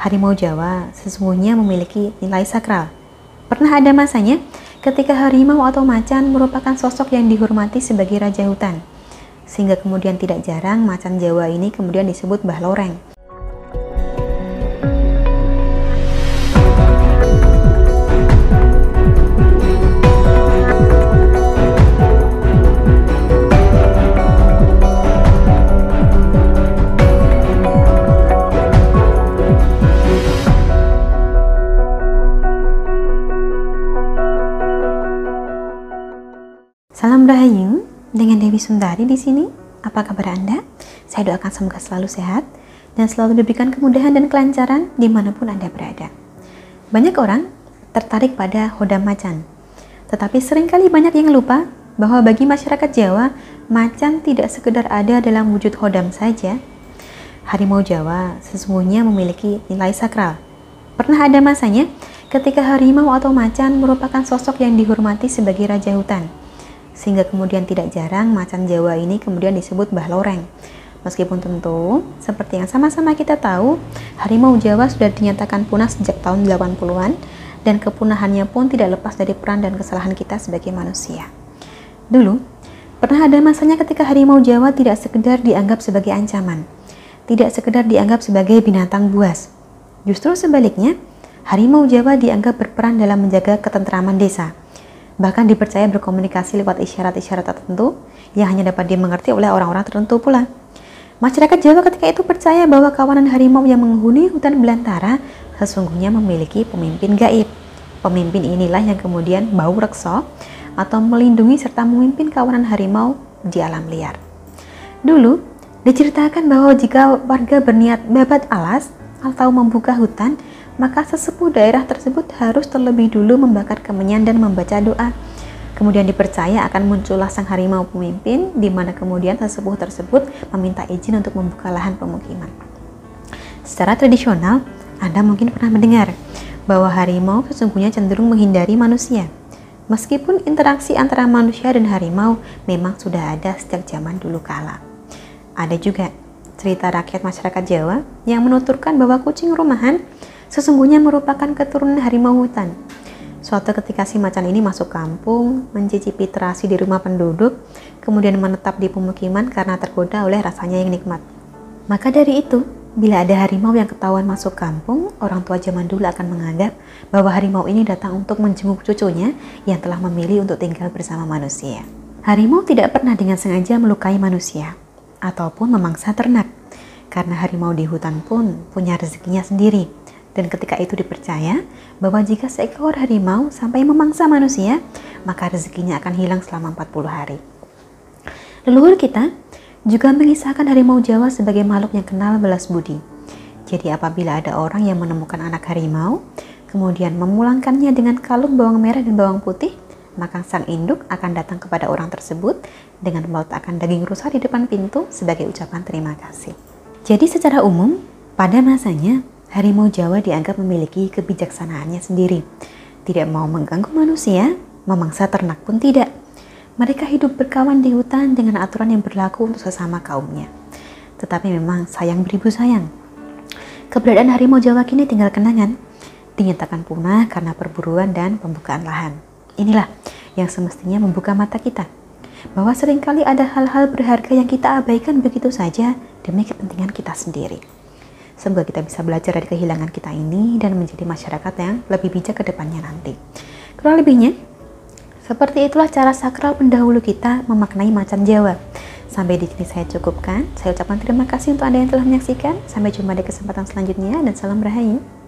harimau Jawa sesungguhnya memiliki nilai sakral. Pernah ada masanya ketika harimau atau macan merupakan sosok yang dihormati sebagai raja hutan. Sehingga kemudian tidak jarang macan Jawa ini kemudian disebut Mbah Loreng. Salam Rahayu dengan Dewi Sundari di sini. Apa kabar Anda? Saya doakan semoga selalu sehat dan selalu diberikan kemudahan dan kelancaran di mana pun Anda berada. Banyak orang tertarik pada hodam macan, tetapi sering kali banyak yang lupa bahwa bagi masyarakat Jawa, macan tidak sekedar ada dalam wujud hodam saja. Harimau Jawa sesungguhnya memiliki nilai sakral. Pernah ada masanya ketika harimau atau macan merupakan sosok yang dihormati sebagai raja hutan sehingga kemudian tidak jarang macan Jawa ini kemudian disebut Mbah Loreng. Meskipun tentu, seperti yang sama-sama kita tahu, harimau Jawa sudah dinyatakan punah sejak tahun 80-an dan kepunahannya pun tidak lepas dari peran dan kesalahan kita sebagai manusia. Dulu, pernah ada masanya ketika harimau Jawa tidak sekedar dianggap sebagai ancaman, tidak sekedar dianggap sebagai binatang buas. Justru sebaliknya, harimau Jawa dianggap berperan dalam menjaga ketentraman desa, bahkan dipercaya berkomunikasi lewat isyarat-isyarat tertentu yang hanya dapat dimengerti oleh orang-orang tertentu pula. Masyarakat Jawa ketika itu percaya bahwa kawanan harimau yang menghuni hutan belantara sesungguhnya memiliki pemimpin gaib. Pemimpin inilah yang kemudian bau rekso atau melindungi serta memimpin kawanan harimau di alam liar. Dulu, diceritakan bahwa jika warga berniat babat alas atau membuka hutan, maka sesepuh daerah tersebut harus terlebih dulu membakar kemenyan dan membaca doa. Kemudian dipercaya akan muncullah sang harimau pemimpin, di mana kemudian sesepuh tersebut meminta izin untuk membuka lahan pemukiman. Secara tradisional, Anda mungkin pernah mendengar bahwa harimau sesungguhnya cenderung menghindari manusia. Meskipun interaksi antara manusia dan harimau memang sudah ada sejak zaman dulu kala. Ada juga cerita rakyat masyarakat Jawa yang menuturkan bahwa kucing rumahan sesungguhnya merupakan keturunan harimau hutan. Suatu ketika si macan ini masuk kampung, mencicipi terasi di rumah penduduk, kemudian menetap di pemukiman karena tergoda oleh rasanya yang nikmat. Maka dari itu, bila ada harimau yang ketahuan masuk kampung, orang tua zaman dulu akan menganggap bahwa harimau ini datang untuk menjenguk cucunya yang telah memilih untuk tinggal bersama manusia. Harimau tidak pernah dengan sengaja melukai manusia ataupun memangsa ternak, karena harimau di hutan pun punya rezekinya sendiri dan ketika itu dipercaya bahwa jika seekor harimau sampai memangsa manusia, maka rezekinya akan hilang selama 40 hari. Leluhur kita juga mengisahkan harimau Jawa sebagai makhluk yang kenal belas budi. Jadi apabila ada orang yang menemukan anak harimau, kemudian memulangkannya dengan kalung bawang merah dan bawang putih, maka sang induk akan datang kepada orang tersebut dengan meletakkan daging rusa di depan pintu sebagai ucapan terima kasih. Jadi secara umum, pada masanya harimau Jawa dianggap memiliki kebijaksanaannya sendiri. Tidak mau mengganggu manusia, memangsa ternak pun tidak. Mereka hidup berkawan di hutan dengan aturan yang berlaku untuk sesama kaumnya. Tetapi memang sayang beribu sayang. Keberadaan harimau Jawa kini tinggal kenangan, dinyatakan punah karena perburuan dan pembukaan lahan. Inilah yang semestinya membuka mata kita, bahwa sering kali ada hal-hal berharga yang kita abaikan begitu saja demi kepentingan kita sendiri. Semoga kita bisa belajar dari kehilangan kita ini dan menjadi masyarakat yang lebih bijak ke depannya nanti. Kurang lebihnya, seperti itulah cara sakral pendahulu kita memaknai macan Jawa. Sampai di sini saya cukupkan. Saya ucapkan terima kasih untuk Anda yang telah menyaksikan. Sampai jumpa di kesempatan selanjutnya dan salam rahayu.